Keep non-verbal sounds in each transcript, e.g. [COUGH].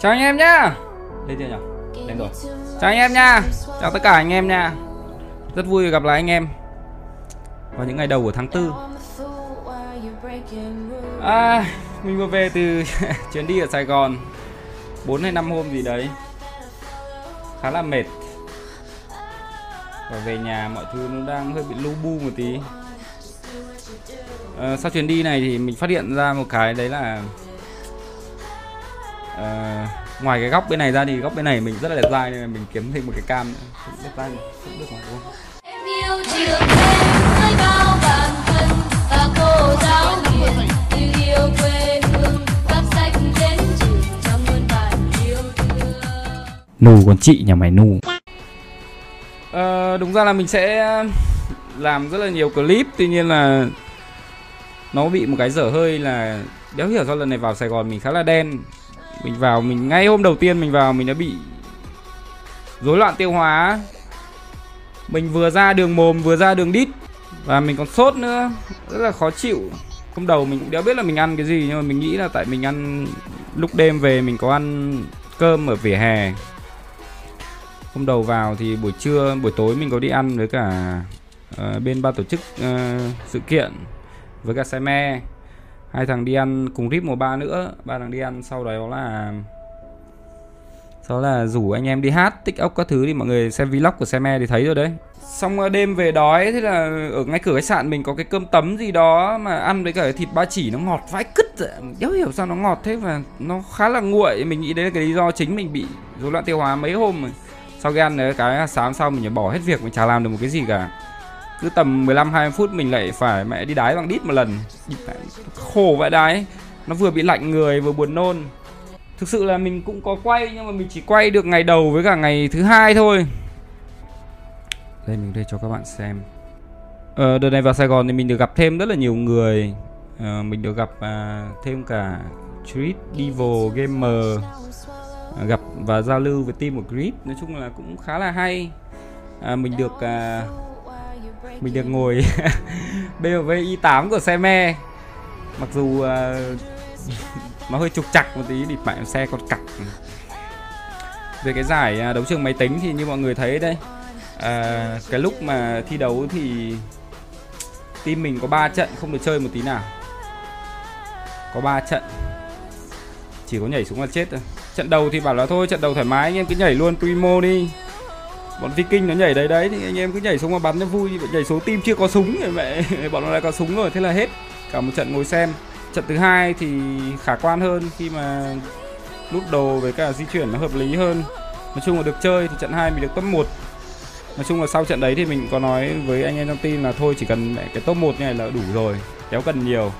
Chào anh em nhá. Lên chưa nhỉ? Lên rồi. Chào anh em nha. Chào tất cả anh em nha. Rất vui gặp lại anh em. Vào những ngày đầu của tháng 4 à, Mình vừa về từ [LAUGHS] chuyến đi ở Sài Gòn. 4 hay 5 hôm gì đấy. Khá là mệt. Và về nhà mọi thứ nó đang hơi bị lu bu một tí. À, Sau chuyến đi này thì mình phát hiện ra một cái đấy là à, ngoài cái góc bên này ra thì góc bên này mình rất là đẹp dai nên là mình kiếm thêm một cái cam nữa. Cũng đẹp dai cũng được mà đúng không em yêu trường em với bao bản thân và cô giáo hiền như yêu quê hương cắp sách đến trường trong muôn vàn yêu thương. Nù con chị nhà mày nù. Ờ, đúng ra là mình sẽ làm rất là nhiều clip tuy nhiên là nó bị một cái dở hơi là đéo hiểu do lần này vào Sài Gòn mình khá là đen mình vào mình ngay hôm đầu tiên mình vào mình đã bị rối loạn tiêu hóa. Mình vừa ra đường mồm vừa ra đường đít. Và mình còn sốt nữa. Rất là khó chịu. Hôm đầu mình cũng đéo biết là mình ăn cái gì nhưng mà mình nghĩ là tại mình ăn lúc đêm về mình có ăn cơm ở vỉa hè. Hôm đầu vào thì buổi trưa buổi tối mình có đi ăn với cả uh, bên ban tổ chức uh, sự kiện với cả xe me hai thằng đi ăn cùng rip một ba nữa. Ba thằng đi ăn sau đó là, sau là rủ anh em đi hát, tích ốc các thứ thì mọi người xem vlog của xe me thì thấy rồi đấy. Xong ờ, đêm về đói thế là ở ngay cửa khách sạn mình có cái cơm tấm gì đó mà ăn với cả cái thịt ba chỉ nó ngọt vãi cứt đéo hiểu sao nó ngọt thế và nó khá là nguội. Mình nghĩ đấy là cái lý do chính mình bị rối loạn tiêu hóa mấy hôm rồi. Sau khi ăn đấy, cái sáng sau mình bỏ hết việc mình chả làm được một cái gì cả cứ tầm 15 20 phút mình lại phải mẹ đi đái bằng đít một lần. Khổ vậy đái. Nó vừa bị lạnh người vừa buồn nôn. Thực sự là mình cũng có quay nhưng mà mình chỉ quay được ngày đầu với cả ngày thứ hai thôi. Đây mình đây cho các bạn xem. Ờ, đợt này vào Sài Gòn thì mình được gặp thêm rất là nhiều người. Ờ, mình được gặp à, thêm cả Street Devil Gamer. À, gặp và giao lưu với team của Grip nói chung là cũng khá là hay. À, mình được à, mình được ngồi [LAUGHS] BMW i8 của xe me. Mặc dù uh, [LAUGHS] nó hơi trục chặt một tí thì bạn xe còn cặc về cái giải à, đấu trường máy tính thì như mọi người thấy đây à, ờ, cái lúc mà thi đấu thì team mình có 3 trận không được chơi một tí nào. Có 3 trận. Chỉ có nhảy xuống là chết thôi. Trận đầu thì bảo là thôi trận đầu thoải mái anh em cứ nhảy luôn primo đi bọn viking nó nhảy đấy đấy thì anh em cứ nhảy xuống mà bắn cho vui. Nhảy số tim chưa có súng thì mẹ [LAUGHS] bọn nó lại có súng rồi thế là hết. Cả một trận ngồi xem. Trận thứ hai thì khả quan hơn khi mà nút đồ với cả di chuyển nó hợp lý hơn. Nói chung là được chơi thì trận 2 mình được top 1 nói chung là sau trận đấy thì mình có nói với anh em trong team là thôi chỉ cần cái top 1 này là đủ rồi kéo cần nhiều.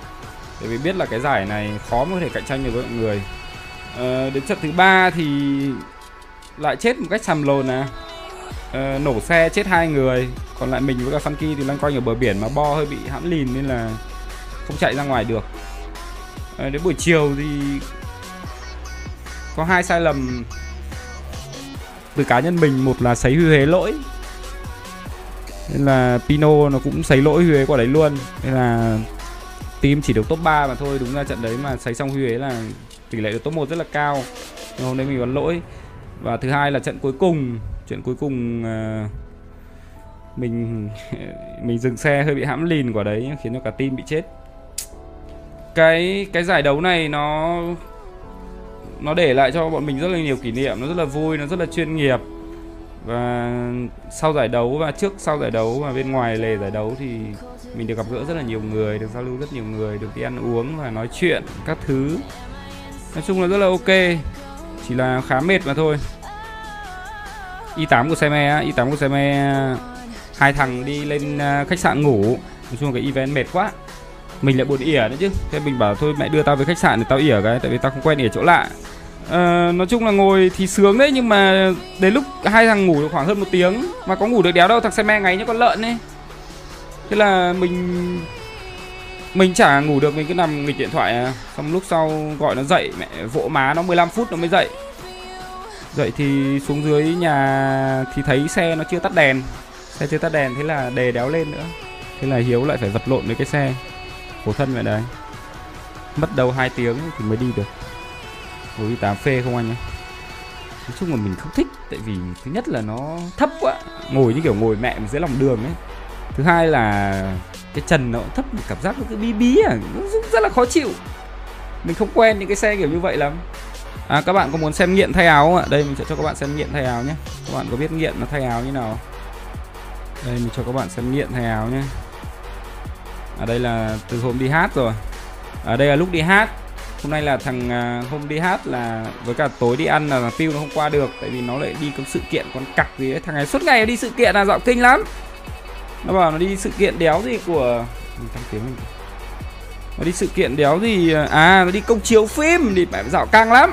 Bởi vì biết là cái giải này khó mà có thể cạnh tranh được với mọi người. À, đến trận thứ ba thì lại chết một cách sầm lồn à uh, nổ xe chết hai người. Còn lại mình với cả Funky thì loanh quanh ở bờ biển mà bo hơi bị hãm lìn nên là không chạy ra ngoài được. Uh, đến buổi chiều thì có hai sai lầm từ cá nhân mình. Một là sấy hư hế lỗi. Nên là Pino nó cũng sấy lỗi huế quả đấy luôn. Nên là team chỉ được top 3 mà thôi. Đúng ra trận đấy mà sấy xong huế là tỷ lệ được top 1 rất là cao. Nhưng hôm nay mình bắn lỗi. Và thứ hai là trận cuối cùng chuyện cuối cùng uh, mình [LAUGHS] mình dừng xe hơi bị hãm lìn quả đấy khiến cho cả team bị chết. Cái cái giải đấu này nó nó để lại cho bọn mình rất là nhiều kỷ niệm nó rất là vui nó rất là chuyên nghiệp. Và sau giải đấu và trước sau giải đấu và bên ngoài lề giải đấu thì mình được gặp gỡ rất là nhiều người được giao lưu rất nhiều người được đi ăn uống và nói chuyện các thứ. Nói chung là rất là ok chỉ là khá mệt mà thôi. Y8 của xe me Y8 của xe me hai thằng đi lên ờ, khách sạn ngủ. Nói chung cái event mệt quá. Mình lại buồn ỉa nữa chứ. Thế mình bảo thôi mẹ đưa tao về khách sạn để tao ỉa cái tại vì tao không quen ỉa chỗ lạ. À, nói chung là ngồi thì sướng đấy nhưng mà đến lúc hai thằng ngủ được khoảng hơn một tiếng mà có ngủ được đéo đâu thằng xe me ngáy như con lợn ấy. Thế là mình mình chả ngủ được mình cứ nằm nghịch điện thoại à. Xong lúc sau gọi nó dậy mẹ vỗ má nó 15 phút nó mới dậy. Dậy thì xuống dưới nhà thì thấy xe nó chưa tắt đèn. Xe chưa tắt đèn thế là đề đéo lên nữa. Thế là Hiếu lại phải vật lộn với cái xe. Khổ thân vậy đấy. Mất đầu 2 tiếng thì mới đi được. Ngồi tám phê không anh nhé nói chung là mình không thích, tại vì thứ nhất là nó thấp quá. Ngồi như kiểu ngồi mẹ mình dưới lòng đường ấy. Thứ hai là cái trần nó thấp, cảm giác nó cứ bí bí à nó rất là khó chịu. Mình không quen những cái xe kiểu như vậy lắm à các bạn có muốn xem nghiện thay áo không ạ? Đây mình sẽ cho các bạn xem nghiện thay áo nhé. Các bạn có biết nghiện nó thay áo như nào đây mình cho các bạn xem nghiện thay áo nhé. Ở đây là từ hôm đi hát rồi. Ở đây là lúc đi hát. Hôm nay là thằng uh, hôm đi hát là với cả tối đi ăn là piu nó không qua được tại vì nó lại đi có sự kiện con cặc gì ấy thằng này suốt ngày đi sự kiện là dạo kinh lắm. Nó bảo nó đi sự kiện đéo gì của tăng tiếng mình. Nó đi sự kiện đéo gì à nó đi công chiếu phim thì phải dạo căng lắm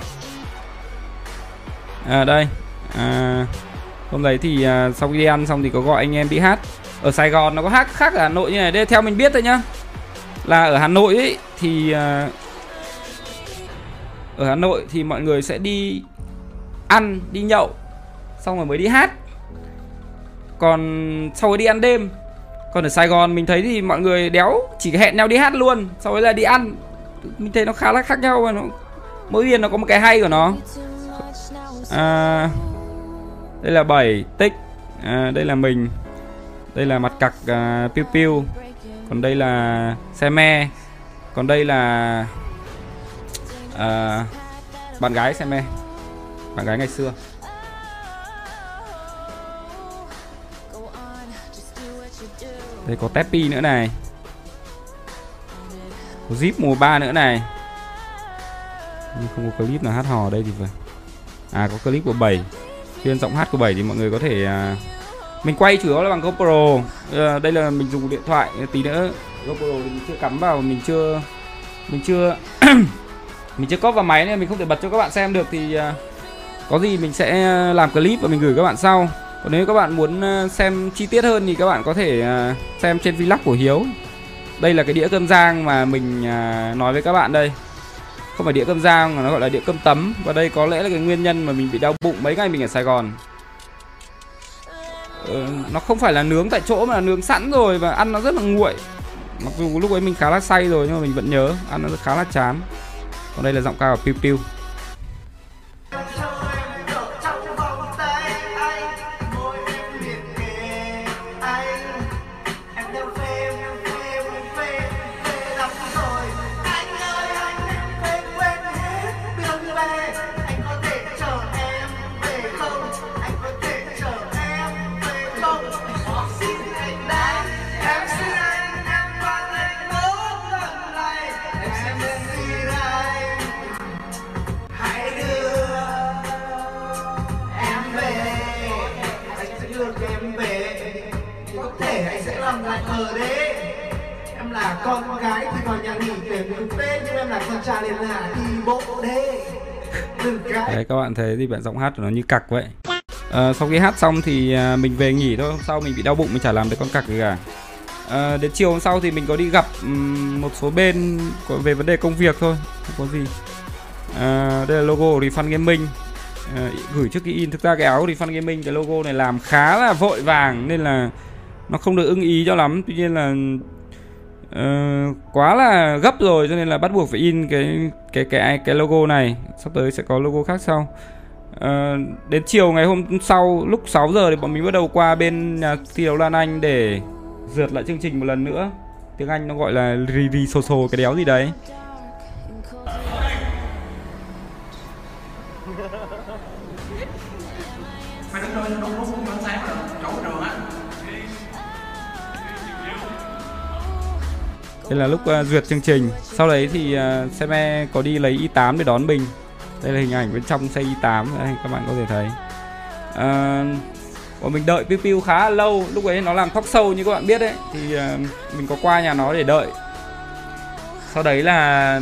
à đây. À, hôm đấy thì à, sau khi đi ăn xong thì có gọi anh em đi hát. Ở Sài Gòn nó có hát khác ở Hà Nội như này. Đây theo mình biết thôi nhá. Là ở Hà Nội ấy thì à, ở Hà Nội thì mọi người sẽ đi ăn đi nhậu xong rồi mới đi hát. Còn sau rồi đi ăn đêm còn ở Sài Gòn mình thấy thì mọi người đéo chỉ hẹn nhau đi hát luôn sau đấy là đi ăn. Mình thấy nó khá là khác nhau và nó mỗi viên nó có một cái hay của nó à, đây là bảy tích. À, đây là mình. Đây là mặt cặc à, piu piu. Còn đây là xe me. Còn đây là à, bạn gái xe me. Bạn gái ngày xưa. Đây có teppy nữa này. Có zip mùa 3 nữa này. Nhưng không có clip nào hát hò ở đây thì phải à có clip của 7 phiên giọng hát của 7 thì mọi người có thể à, mình quay chủ yếu là bằng GoPro. À, đây là mình dùng điện thoại tí nữa GoPro thì mình chưa cắm vào mình chưa mình chưa [CLEARS THROAT] mình chưa có vào máy nên mình không thể bật cho các bạn xem được thì à, có gì mình sẽ làm clip và mình gửi các bạn sau. Còn nếu các bạn muốn à, xem chi tiết hơn thì các bạn có thể à, xem trên vlog của Hiếu. Đây là cái đĩa cơm rang mà mình à, nói với các bạn đây không phải đĩa cơm rang mà nó gọi là đĩa cơm tấm. Và đây có lẽ là cái nguyên nhân mà mình bị đau bụng mấy ngày mình ở Sài Gòn. Ừ, nó không phải là nướng tại chỗ mà là nướng sẵn rồi và ăn nó rất là nguội. Mặc dù lúc ấy mình khá là say rồi nhưng mà mình vẫn nhớ ăn nó khá là chán. Còn đây là giọng ca của Piu Piu. Để em là con gái thì vào nhà nghỉ để ngủ tết nhưng em là con trai nên là đi bộ đê Đấy các bạn thấy thì bạn giọng hát của nó như cặc vậy. À, Sau khi hát xong thì à, mình về nghỉ thôi. Hôm sau mình bị đau bụng mình chả làm được con cặc gì cả. À, Đến chiều hôm sau thì mình có đi gặp một số bên về vấn đề công việc thôi. Không có gì. À, Đây là logo của Refund Gaming. À, Gửi trước khi in. Thực ra cái áo Refund Gaming cái logo này làm khá là vội vàng Nên là nó không được ưng ý cho lắm Tuy nhiên là uh, quá là gấp rồi cho nên là bắt buộc phải in cái cái cái cái logo này. Sắp tới sẽ có logo khác sau. Uh, đến chiều ngày hôm sau lúc 6 giờ thì bọn mình bắt đầu qua bên nhà thi đấu Lan Anh để dượt lại chương trình một lần nữa. Tiếng Anh nó gọi là review so so cái đéo gì đấy. Đây là lúc uh, duyệt chương trình Sau đấy thì uh, xe me có đi lấy Y8 để đón mình. Đây là hình ảnh bên trong xe Y8 đây, Các bạn có thể thấy. Uh, Bọn mình đợi Piu Piu khá là lâu Lúc ấy nó làm thóc sâu như các bạn biết đấy. Thì uh, mình có qua nhà nó để đợi. Sau đấy là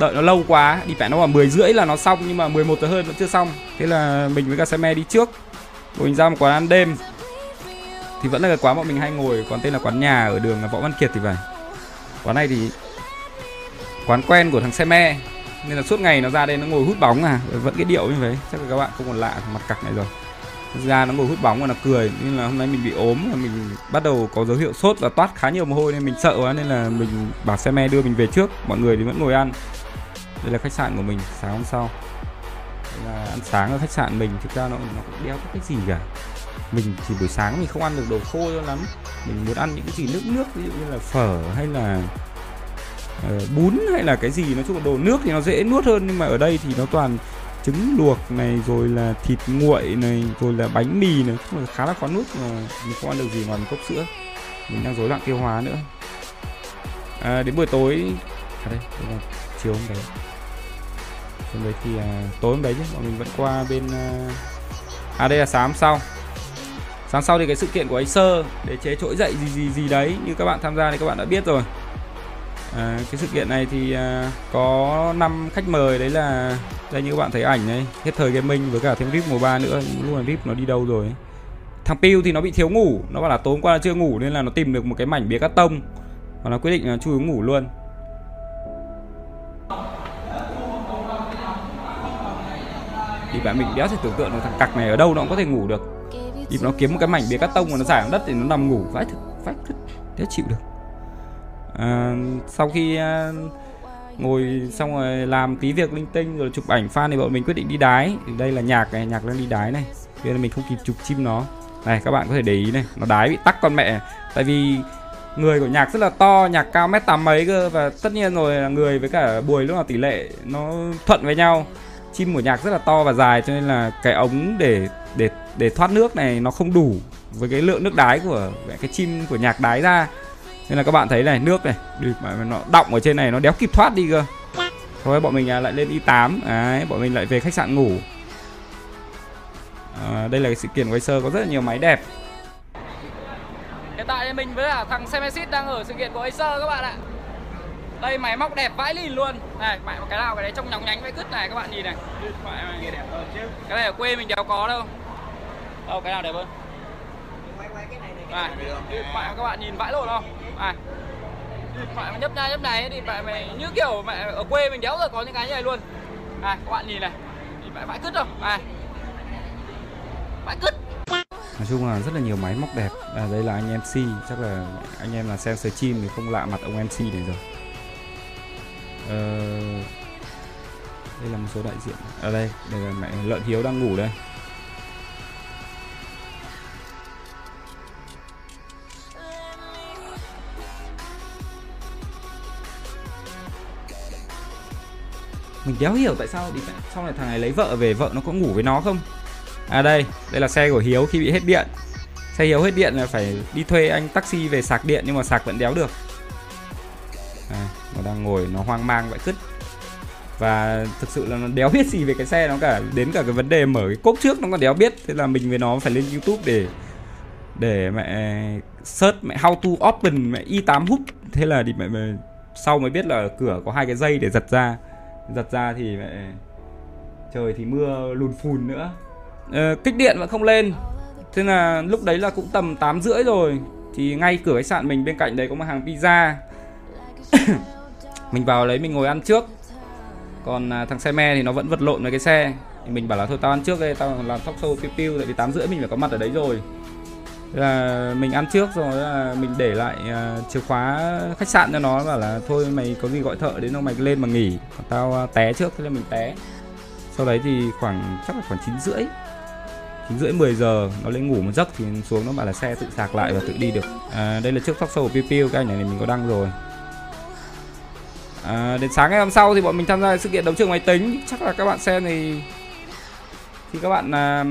đợi nó lâu quá Đi phải nó khoảng 10 rưỡi là nó xong Nhưng mà 11 giờ hơn vẫn chưa xong. Thế là mình với cả xe me đi trước. Rồi mình ra một quán ăn đêm. Thì vẫn là cái quán bọn mình hay ngồi Quán tên là quán nhà ở đường Võ Văn Kiệt thì phải quán này thì quán quen của thằng xe me, nên là suốt ngày nó ra đây nó ngồi hút bóng à vẫn cái điệu như thế, chắc là các bạn không còn lạ mặt cặc này rồi. Ra nó ngồi hút bóng và nó cười, nên là hôm nay mình bị ốm và mình bắt đầu có dấu hiệu sốt và toát khá nhiều mồ hôi, nên mình sợ quá, nên là mình bảo xe me đưa mình về trước. Mọi người thì vẫn ngồi ăn. Đây là khách sạn của mình, sáng hôm sau. Là ăn sáng ở khách sạn mình, thực ra nó nó cũng đeo cái gì cả mình thì buổi sáng mình không ăn được đồ khô cho lắm. Mình muốn ăn những cái gì nước nước ví dụ như là phở hay là uh, bún hay là cái gì nói chung là đồ nước thì nó dễ nuốt hơn nhưng mà ở đây thì nó toàn trứng luộc này rồi là thịt nguội này rồi là bánh mì này chung là khá là khó nuốt mà mình không ăn được gì ngoài một cốc sữa. Mình đang rối loạn tiêu hóa nữa. À, đến buổi tối à đây, đây là chiều hôm đấy. Hôm đấy thì à, tối hôm đấy chứ bọn mình vẫn qua bên à, à đây là sáng hôm sau sáng sau thì cái sự kiện của Acer để chế trỗi dậy gì gì gì đấy như các bạn tham gia thì các bạn đã biết rồi. À, cái sự kiện này thì à, có năm khách mời đấy là đây như các bạn thấy ảnh này hết thời gaming với cả thêm vip mùa ba nữa lúc này vip nó đi đâu rồi thằng Piu thì nó bị thiếu ngủ nó bảo là tối hôm qua chưa ngủ nên là nó tìm được một cái mảnh bìa cắt tông và nó quyết định là chui xuống ngủ luôn. Thì bạn mình đéo thể tưởng tượng được thằng cặc này ở đâu nó cũng có thể ngủ được thì nó kiếm một cái mảnh bìa cắt tông mà nó giải đất thì nó nằm ngủ vãi thực vãi thực thế chịu được. À, sau khi à, ngồi xong rồi làm tí việc linh tinh rồi chụp ảnh fan thì bọn mình quyết định đi đái. Thì đây là nhạc này nhạc đang đi đái này. Bây giờ mình không kịp chụp chim nó. Này các bạn có thể để ý này nó đái bị tắc con mẹ. Tại vì người của nhạc rất là to nhạc cao mét tám mấy cơ. Và tất nhiên rồi là người với cả buổi lúc nào tỷ lệ nó thuận với nhau chim của nhạc rất là to và dài cho nên là cái ống để để để thoát nước này nó không đủ với cái lượng nước đái của cái chim của nhạc đái ra. Nên là các bạn thấy này nước này mà nó động ở trên này nó đéo kịp thoát đi cơ. Thôi bọn mình à, lại lên y 8 đấy bọn mình lại về khách sạn ngủ. À, đây là cái sự kiện quay sơ có rất là nhiều máy đẹp. Hiện tại mình với cả thằng Semesis đang ở sự kiện của Acer các bạn ạ đây máy móc đẹp vãi lìn luôn. Này mày cái nào cái đấy trong nhóng nhánh vãi cứt này các bạn nhìn này. Cái này ở quê mình đéo có đâu. Đâu cái nào đẹp hơn? Này điện thoại các bạn nhìn vãi lộn không? Này điện thoại mà nhấp nhai nhấp này thì mẹ mày như kiểu mẹ ở quê mình đéo rồi có những cái như này luôn. Này các bạn nhìn này. Nhìn vãi vãi cứt không? Này. Vãi cứt. Nói chung là rất là nhiều máy móc đẹp. À, đây là anh MC chắc là anh em là sensor chim thì không lạ mặt ông MC này rồi ờ, đây là một số đại diện. Ở à, đây đây là mẹ lợn hiếu đang ngủ đây. Mình đéo hiểu tại sao đi sau này thằng này lấy vợ về vợ nó có ngủ với nó không? À đây đây là xe của hiếu khi bị hết điện. Xe hiếu hết điện là phải đi thuê anh taxi về sạc điện nhưng mà sạc vẫn đéo được ngồi nó hoang mang vậy cứt. Và thực sự là nó đéo biết gì về cái xe nó cả đến cả cái vấn đề mở cái cốp trước nó còn đéo biết. Thế là mình với nó phải lên youtube để để mẹ search mẹ how to open mẹ i 8 hút thế là thì mẹ, mẹ sau mới biết là cửa có hai cái dây để giật ra. Giật ra thì mẹ trời thì mưa lùn phùn nữa. Ờ, kích điện vẫn không lên. Thế là lúc đấy là cũng tầm 8 rưỡi rồi. Thì ngay cửa khách sạn mình bên cạnh đấy có một hàng pizza [COUGHS] [COUGHS] mình vào lấy mình ngồi ăn trước. Còn à, thằng xe me thì nó vẫn vật lộn với cái xe. Thì mình bảo là thôi tao ăn trước đây tao làm talk show piu piu tại vì tám rưỡi mình phải có mặt ở đấy rồi. Thế là mình ăn trước rồi là mình để lại à, chìa khóa khách sạn cho nó. Bảo là thôi mày có gì gọi thợ đến đâu mày cứ lên mà nghỉ. Còn tao à, té trước thế là mình té. Sau đấy thì khoảng chắc là khoảng chín rưỡi chín rưỡi 10 giờ nó lên ngủ một giấc thì xuống nó bảo là xe tự sạc lại và tự đi được. À, đây là trước talk show của piu piu cái ảnh này mình có đăng rồi à, đến sáng ngày hôm sau thì bọn mình tham gia sự kiện đấu trường máy tính. Chắc là các bạn xem thì thì các bạn à,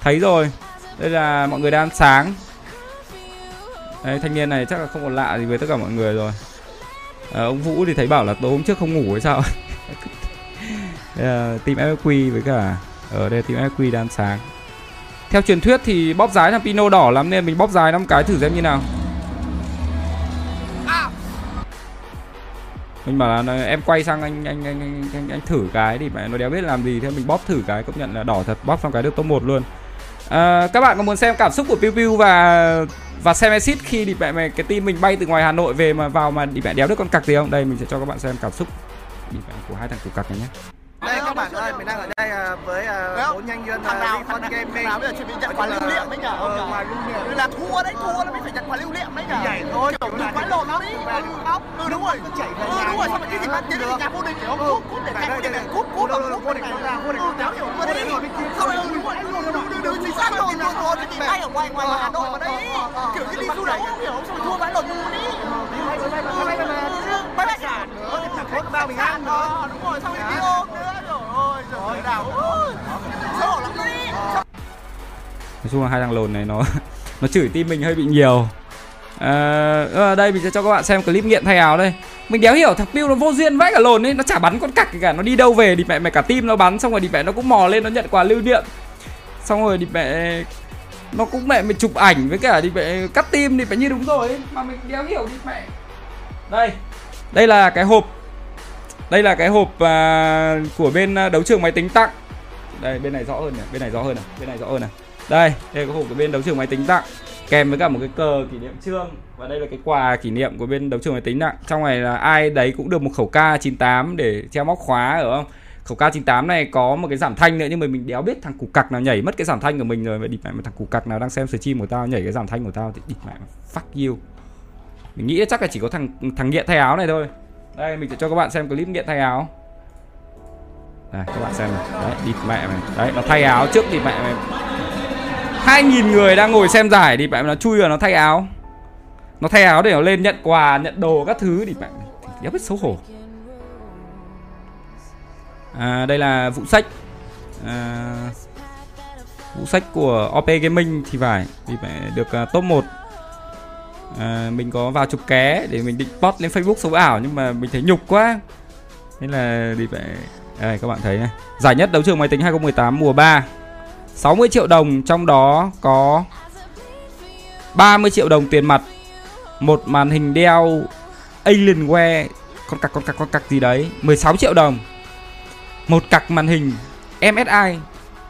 thấy rồi. Đây là mọi người đang ăn sáng. Đấy, thanh niên này chắc là không còn lạ gì với tất cả mọi người rồi. À, ông vũ thì thấy bảo là tối hôm trước không ngủ hay sao? [LAUGHS] À, team FQ với cả ở đây team FQ đang sáng. Theo truyền thuyết thì bóp dài thằng Pino đỏ lắm nên mình bóp dài năm cái thử xem như nào. Mình bảo là em quay sang anh anh anh anh, anh, anh thử cái thì mẹ nó đéo biết làm gì thế mình bóp thử cái công nhận là đỏ thật bóp xong cái được top 1 luôn. À, các bạn có muốn xem cảm xúc của Piu Piu và và xem exit khi đi mẹ mẹ cái team mình bay từ ngoài Hà Nội về mà vào mà đi mẹ đéo được con cặc gì không? Đây mình sẽ cho các bạn xem cảm xúc của hai thằng cục cặc này nhé đây các bạn ơi mình đang ở đây à, với bốn nhân viên thằng nào phân game thằng nào bây giờ chỉ bị nhận quà lưu niệm đấy nhở ờ, ngoài lưu niệm là thua đấy thua nó mới phải nhận quà lưu niệm đấy nhở vậy thôi kiểu đừng quái lộn nó đi không ừ đúng rồi ừ đúng rồi sao mà cái gì mà tiến nhà vô địch kiểu cút cút để xem để cút cút đâu cút vô địch gia vô địch gia hiểu vô địch rồi không đâu đúng rồi đừng đừng chính xác rồi rồi rồi thì ngay ở ngoài ngoài Hà Nội mà đấy kiểu như đi du đấu không hiểu xong rồi thua quái lộn luôn đi bye bye cả nữa thì phải bao mình ăn đó đúng rồi xong rồi đi nói chung là hai thằng lồn này nó [LAUGHS] nó chửi tim mình hơi bị nhiều. À, đây mình sẽ cho các bạn xem clip nghiện thay áo đây. Mình đéo hiểu thằng Piu nó vô duyên vãi cả lồn ấy nó chả bắn con cặc cả nó đi đâu về thì mẹ mẹ cả tim nó bắn xong rồi thì mẹ nó cũng mò lên nó nhận quà lưu niệm. Xong rồi thì mẹ nó cũng mẹ mình chụp ảnh với cả thì mẹ cắt tim thì phải như đúng rồi ấy. mà mình đéo hiểu thì mẹ. Đây đây là cái hộp đây là cái hộp à, của bên à, đấu trường máy tính tặng. Đây bên này rõ hơn này bên này rõ hơn này bên này rõ hơn này đây đây có hộp của bên đấu trường máy tính tặng kèm với cả một cái cờ kỷ niệm trương và đây là cái quà kỷ niệm của bên đấu trường máy tính tặng trong này là ai đấy cũng được một khẩu K98 để treo móc khóa ở không? Khẩu K98 này có một cái giảm thanh nữa, nhưng mà mình đéo biết thằng củ cặc nào nhảy mất cái giảm thanh của mình rồi. Vậy địt mẹ mà thằng củ cặc nào đang xem stream của tao nhảy cái giảm thanh của tao thì địt mẹ fuck you. Mình nghĩ chắc là chỉ có thằng thằng nghiện thay áo này thôi. Đây, mình sẽ cho các bạn xem clip nghiện thay áo. Đây, các bạn xem này. Đấy địt mẹ mày đấy, nó thay áo trước địt mẹ mày hai nghìn người đang ngồi xem giải thì bạn nó chui vào nó thay áo. Nó thay áo để nó lên nhận quà nhận đồ các thứ thì bạn mày đéo biết xấu hổ. À, đây là vụ sách. À, vụ sách của OP Gaming thì phải thì phải được uh, top 1 à, mình có vào chụp ké để mình định post lên Facebook xấu ảo nhưng mà mình thấy nhục quá. Nên là thì phải đây các bạn thấy này. Giải nhất đấu trường máy tính 2018 mùa 3 60 triệu đồng, trong đó có 30 triệu đồng tiền mặt, một màn hình đeo Alienware, con cặc con cặc con cặc gì đấy 16 triệu đồng. Một cặc màn hình MSI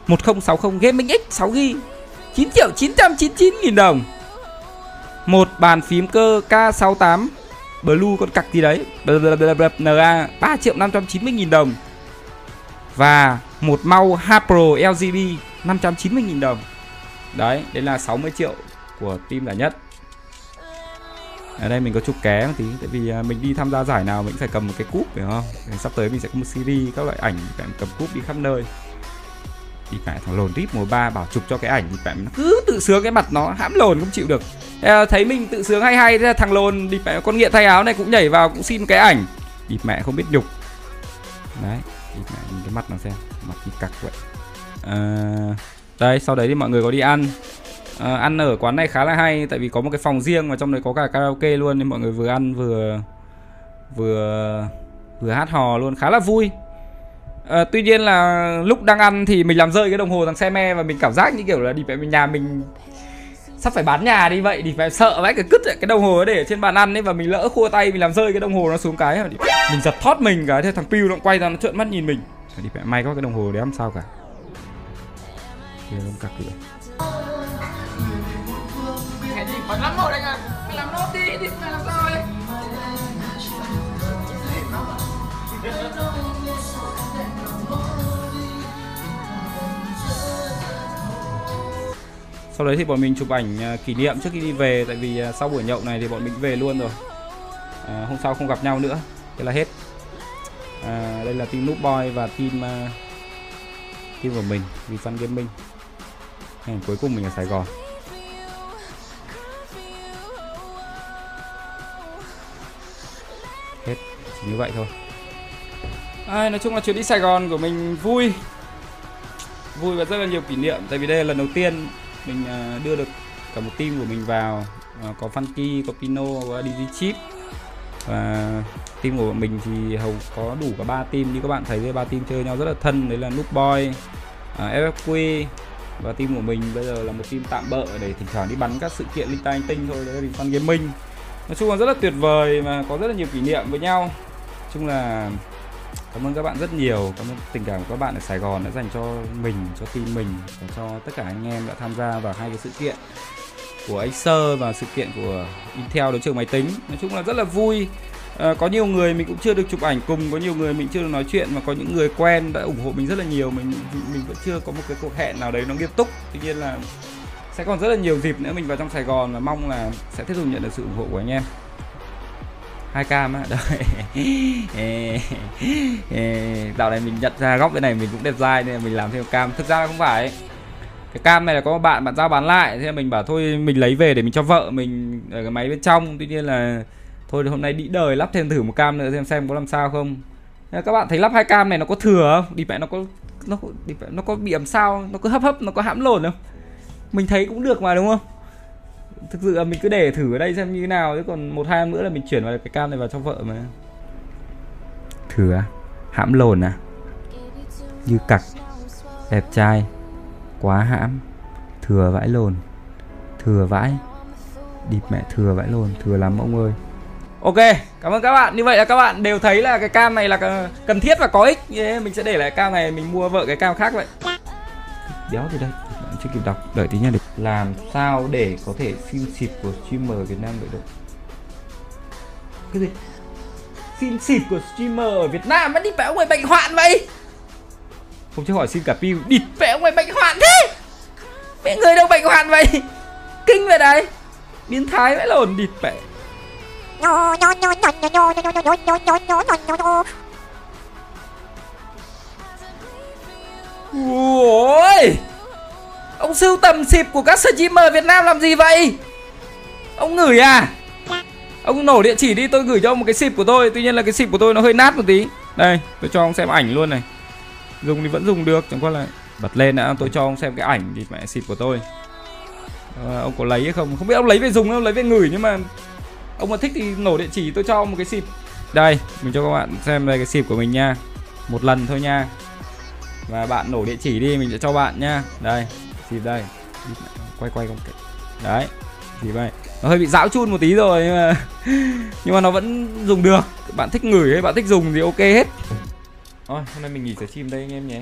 1060 Gaming X 6GB 9 triệu 999 nghìn đồng. Một bàn phím cơ K68 Blue con cặc gì đấy NA 3 triệu 590 nghìn đồng. Và một mau Hapro LGB 590 nghìn đồng. Đấy đây là 60 triệu của team giải nhất. Ở đây mình có chụp ké một tí, tại vì à, mình đi tham gia giải nào mình phải cầm một cái cúp, phải không? Sắp tới mình sẽ có một series các loại ảnh cầm cúp đi khắp nơi. Thì phải thằng lồn rip mùa 3 bảo chụp cho cái ảnh thì bạn cứ tự sướng cái mặt nó, hãm lồn không chịu được. Thấy mình tự sướng hay hay, thế thằng lồn đi mẹ con nghiện thay áo này cũng nhảy vào cũng xin cái ảnh. Đi mẹ không biết nhục. Đấy đi mẹ nhìn cái mặt nó xem, mặt như cặc vậy à, đây sau đấy thì mọi người có đi ăn. À, ăn ở quán này khá là hay tại vì có một cái phòng riêng và trong đấy có cả karaoke luôn nên mọi người vừa ăn vừa vừa vừa hát hò luôn khá là vui. À, tuy nhiên là lúc đang ăn thì mình làm rơi cái đồng hồ thằng xe me và mình cảm giác như kiểu là đi về nhà mình sắp phải bán nhà đi vậy thì phải sợ vãi cái cứt cái đồng hồ để ở trên bàn ăn ấy và mình lỡ khua tay mình làm rơi cái đồng hồ nó xuống cái mình giật thót mình cái thế thằng piu nó quay ra nó trợn mắt nhìn mình. Thì mẹ may có cái đồng hồ đấy làm sao cả thì không cặc được Mày lắm rồi anh ạ Mày làm nốt đi mày làm sao ấy sau đấy thì bọn mình chụp ảnh à, kỷ niệm trước khi đi về tại vì à, sau buổi nhậu này thì bọn mình về luôn rồi. À, hôm sau không gặp nhau nữa thế là hết. À, đây là team Noob Boy và team uh, team của mình vì Fun Gaming Hẹn cuối cùng mình ở Sài Gòn? Hết chỉ như vậy thôi. À, nói chung là chuyến đi Sài Gòn của mình vui. Vui và rất là nhiều kỷ niệm tại vì đây là lần đầu tiên mình à, đưa được cả một team của mình vào. À, có Funky, có Pino, có DJ Chip. Và team của mình thì hầu có đủ cả ba team. Như các bạn thấy ba team chơi nhau rất là thân. Đấy là Noob Boy, à, uh, FFQ và team của mình bây giờ là một team tạm bợ để thỉnh thoảng đi bắn các sự kiện linh tay tinh thôi đấy là Fun Gaming nói chung là rất là tuyệt vời và có rất là nhiều kỷ niệm với nhau. Nói chung là cảm ơn các bạn rất nhiều. Cảm ơn tình cảm của các bạn ở Sài Gòn đã dành cho mình, cho team mình, và cho tất cả anh em đã tham gia vào hai cái sự kiện của Acer và sự kiện của Intel đối trường máy tính. Nói chung là rất là vui. Ờ, có nhiều người mình cũng chưa được chụp ảnh cùng, có nhiều người mình chưa được nói chuyện và có những người quen đã ủng hộ mình rất là nhiều. Mình mình vẫn chưa có một cái cuộc hẹn nào đấy nó nghiêm túc. Tuy nhiên là sẽ còn rất là nhiều dịp nữa mình vào trong Sài Gòn và mong là sẽ tiếp tục nhận được sự ủng hộ của anh em. Hai cam á [LAUGHS] dạo này mình nhận ra góc bên này mình cũng đẹp dai nên là mình làm thêm cam. Thực ra không phải. Cái cam này là có một bạn bạn giao bán lại, thế là mình bảo thôi mình lấy về để mình cho vợ mình ở cái máy bên trong. Tuy nhiên là thôi hôm nay đi đời lắp thêm thử một cam nữa xem xem có làm sao không. Các bạn thấy lắp hai cam này nó có thừa không? Đi mẹ nó có, nó, đi mẹ nó có bị làm sao nó có hấp hấp, nó có hãm lồn không? Mình thấy cũng được mà, đúng không? Thực sự là mình cứ để thử ở đây xem như thế nào, chứ còn một, hai, năm nữa là mình chuyển vào cái cam này vào cho vợ mà. Thừa hãm lồn à? Như cặc, đẹp trai, quá hãm, thừa vãi lồn thừa vãi. Địt mẹ, thừa vãi lồn thừa lắm ông ơi. Ok, cảm ơn các bạn. Như vậy là các bạn đều thấy là cái cam này là cần thiết và có ích. Thế mình sẽ để lại cam này, mình mua vợ cái cam khác vậy. Đéo từ đây, bạn chưa kịp đọc. Đợi tí nha để làm sao để có thể xin xịt của streamer Việt Nam vậy được. Cái gì? Xin xịt của streamer ở Việt Nam vẫn đi ông ấy bệnh hoạn vậy. Không chứ hỏi xin cả piu, địt phải ông ấy bệnh hoạn thế. Mẹ người đâu bệnh hoạn vậy? Kinh vậy đấy. Biến thái vãi lồn địt mẹ. Ôi! Ông sưu tầm xịp của các streamer Việt Nam làm gì vậy? Ông ngửi à? Ông nổ địa chỉ đi tôi gửi cho ông một cái xịp của tôi. Tuy nhiên là cái xịp của tôi nó hơi nát một tí. Đây tôi cho ông xem ảnh luôn này. Dùng thì vẫn dùng được Chẳng qua là bật lên đã. Tôi cho ông xem cái ảnh thì mẹ xịp của tôi. À, Ông có lấy hay không? Không biết ông lấy về dùng không lấy về ngửi Nhưng mà Ông mà thích thì nổ địa chỉ tôi cho ông một cái xịp. Đây mình cho các bạn xem đây cái xịp của mình nha. Một lần thôi nha. Và bạn nổ địa chỉ đi mình sẽ cho bạn nha. Đây xịp đây. Quay quay con Đấy xịp đây. Nó hơi bị dão chun một tí rồi nhưng mà [LAUGHS] Nhưng mà nó vẫn dùng được. Bạn thích ngửi hay bạn thích dùng thì ok hết. Thôi hôm nay mình nghỉ stream đây anh em nhé.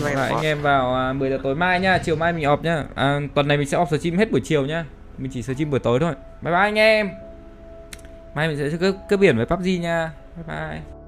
Và anh em vào à, 10 giờ tối mai nha. Chiều mai mình off nhá à, Tuần này mình sẽ off stream hết buổi chiều nhá Mình chỉ stream buổi tối thôi. Bye bye anh em Mai mình sẽ cướp, cướp biển với PUBG nha. Bye bye.